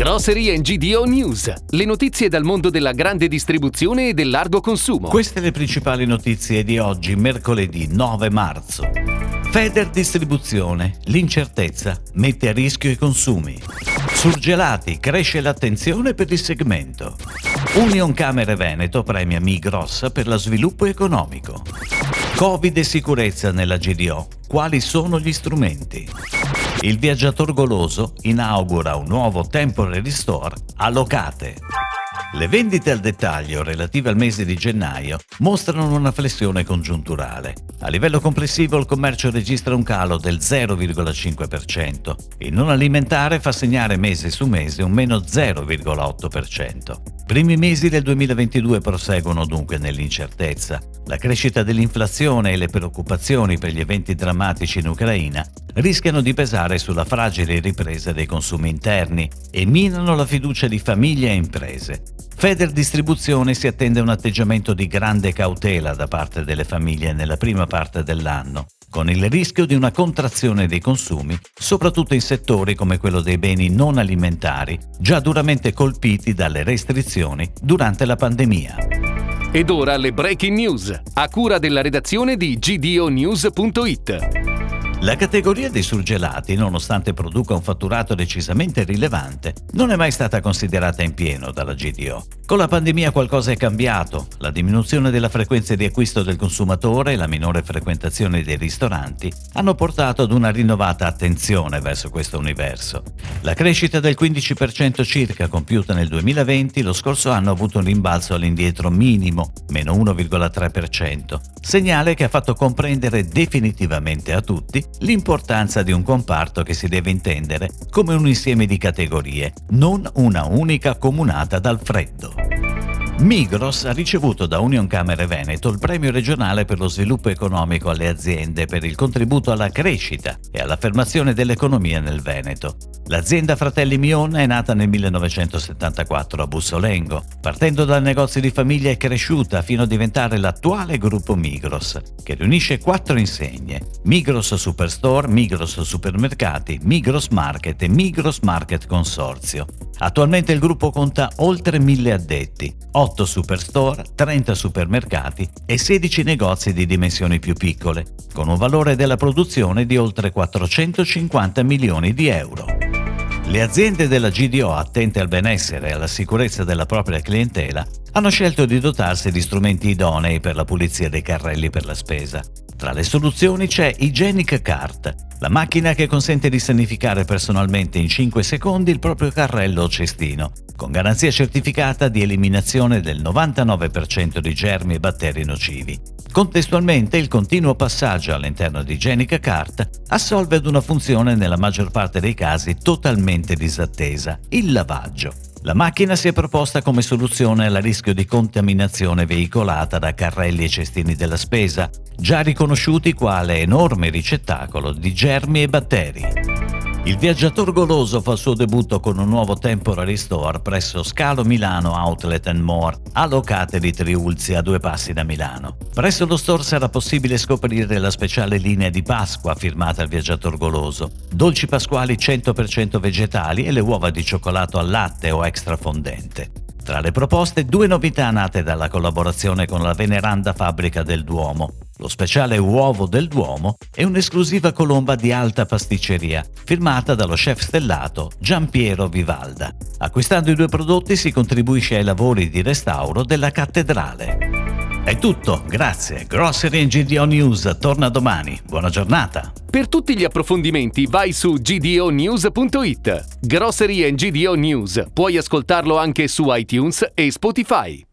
Grocery GDO News, le notizie dal mondo della grande distribuzione e del largo consumo. Queste le principali notizie di oggi, mercoledì 9 marzo. Feder Distribuzione, l'incertezza mette a rischio i consumi. Surgelati, cresce l'attenzione per il segmento. Union Camere Veneto premia Migros per lo sviluppo economico. Covid e sicurezza nella GDO, quali sono gli strumenti? Il viaggiator goloso inaugura un nuovo temporary store a Locate. Le vendite al dettaglio relative al mese di gennaio mostrano una flessione congiunturale. A livello complessivo il commercio registra un calo del 0,5%. Il non alimentare fa segnare mese su mese un meno 0,8%. Primi mesi del 2022 proseguono dunque nell'incertezza. La crescita dell'inflazione e le preoccupazioni per gli eventi drammatici in Ucraina rischiano di pesare sulla fragile ripresa dei consumi interni e minano la fiducia di famiglie e imprese. Feder Distribuzione si attende un atteggiamento di grande cautela da parte delle famiglie nella prima parte dell'anno, con il rischio di una contrazione dei consumi, soprattutto in settori come quello dei beni non alimentari, già duramente colpiti dalle restrizioni durante la pandemia. Ed ora le breaking news, a cura della redazione di gdonews.it. La categoria dei surgelati, nonostante produca un fatturato decisamente rilevante, non è mai stata considerata in pieno dalla GDO. Con la pandemia qualcosa è cambiato, la diminuzione della frequenza di acquisto del consumatore e la minore frequentazione dei ristoranti hanno portato ad una rinnovata attenzione verso questo universo. La crescita del 15% circa compiuta nel 2020 lo scorso anno ha avuto un rimbalzo all'indietro minimo, meno 1,3%, segnale che ha fatto comprendere definitivamente a tutti l'importanza di un comparto che si deve intendere come un insieme di categorie, non una unica comunata dal freddo. Migros ha ricevuto da Union Camere Veneto il premio regionale per lo sviluppo economico alle aziende per il contributo alla crescita e all'affermazione dell'economia nel Veneto. L'azienda Fratelli Mion è nata nel 1974 a Bussolengo. Partendo dal negozio di famiglia è cresciuta fino a diventare l'attuale gruppo Migros, che riunisce quattro insegne: Migros Superstore, Migros Supermercati, Migros Market e Migros Market Consorzio. Attualmente il gruppo conta oltre mille addetti, 8 superstore, 30 supermercati e 16 negozi di dimensioni più piccole, con un valore della produzione di oltre 450 milioni di euro. Le aziende della GDO attente al benessere e alla sicurezza della propria clientela hanno scelto di dotarsi di strumenti idonei per la pulizia dei carrelli per la spesa. Tra le soluzioni c'è Hygienic Cart, la macchina che consente di sanificare personalmente in 5 secondi il proprio carrello o cestino, con garanzia certificata di eliminazione del 99% di germi e batteri nocivi. Contestualmente il continuo passaggio all'interno di Hygienic Cart assolve ad una funzione nella maggior parte dei casi totalmente disattesa, il lavaggio. La macchina si è proposta come soluzione al rischio di contaminazione veicolata da carrelli e cestini della spesa, già riconosciuti quale enorme ricettacolo di germi e batteri. Il viaggiator goloso fa il suo debutto con un nuovo temporary store presso Scalo Milano Outlet More, allocate di Triulzi a due passi da Milano. Presso lo store sarà possibile scoprire la speciale linea di Pasqua firmata al viaggiator goloso, dolci pasquali 100% vegetali e le uova di cioccolato al latte o extra fondente. Tra le proposte, due novità nate dalla collaborazione con la veneranda fabbrica del Duomo, lo speciale uovo del Duomo e un'esclusiva colomba di alta pasticceria, firmata dallo chef stellato Giampiero Vivalda. Acquistando i due prodotti si contribuisce ai lavori di restauro della cattedrale. È tutto, grazie. Grocery GDO News torna domani. Buona giornata. Per tutti gli approfondimenti vai su gdonews.it. Grocery GDO News. Puoi ascoltarlo anche su iTunes e Spotify.